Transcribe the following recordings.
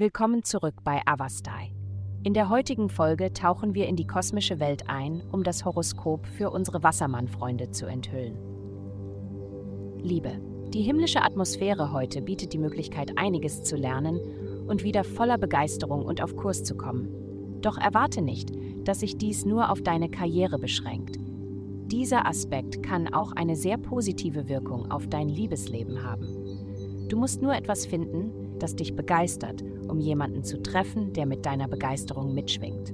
Willkommen zurück bei Avastai. In der heutigen Folge tauchen wir in die kosmische Welt ein, um das Horoskop für unsere Wassermann-Freunde zu enthüllen. Liebe. Die himmlische Atmosphäre heute bietet die Möglichkeit, einiges zu lernen und wieder voller Begeisterung und auf Kurs zu kommen. Doch erwarte nicht, dass sich dies nur auf deine Karriere beschränkt. Dieser Aspekt kann auch eine sehr positive Wirkung auf dein Liebesleben haben. Du musst nur etwas finden, das dich begeistert, um jemanden zu treffen, der mit deiner Begeisterung mitschwingt.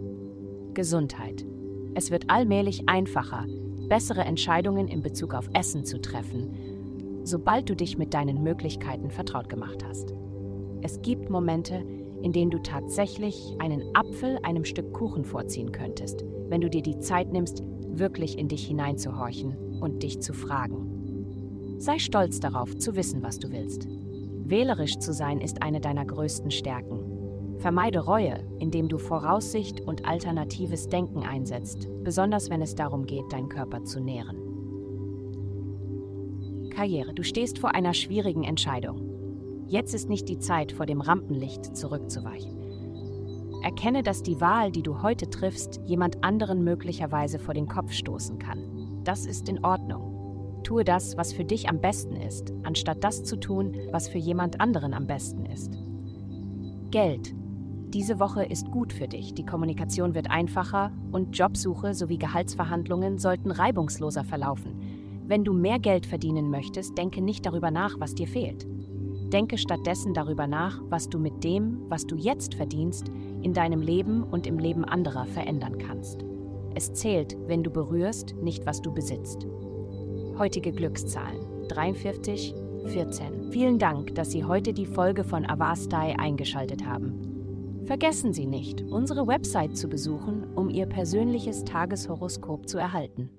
Gesundheit. Es wird allmählich einfacher, bessere Entscheidungen in Bezug auf Essen zu treffen, sobald du dich mit deinen Möglichkeiten vertraut gemacht hast. Es gibt Momente, in denen du tatsächlich einen Apfel einem Stück Kuchen vorziehen könntest, wenn du dir die Zeit nimmst, wirklich in dich hineinzuhorchen und dich zu fragen. Sei stolz darauf, zu wissen, was du willst. Wählerisch zu sein ist eine deiner größten Stärken. Vermeide Reue, indem du Voraussicht und alternatives Denken einsetzt, besonders wenn es darum geht, deinen Körper zu nähren. Karriere. Du stehst vor einer schwierigen Entscheidung. Jetzt ist nicht die Zeit, vor dem Rampenlicht zurückzuweichen. Erkenne, dass die Wahl, die du heute triffst, jemand anderen möglicherweise vor den Kopf stoßen kann. Das ist in Ordnung. Tue das, was für dich am besten ist, anstatt das zu tun, was für jemand anderen am besten ist. Geld. Diese Woche ist gut für dich. Die Kommunikation wird einfacher und Jobsuche sowie Gehaltsverhandlungen sollten reibungsloser verlaufen. Wenn du mehr Geld verdienen möchtest, denke nicht darüber nach, was dir fehlt. Denke stattdessen darüber nach, was du mit dem, was du jetzt verdienst, in deinem Leben und im Leben anderer verändern kannst. Es zählt, wenn du berührst, nicht was du besitzt. Heutige Glückszahlen 43, 14. Vielen Dank, dass Sie heute die Folge von Avastai eingeschaltet haben. Vergessen Sie nicht, unsere Website zu besuchen, um Ihr persönliches Tageshoroskop zu erhalten.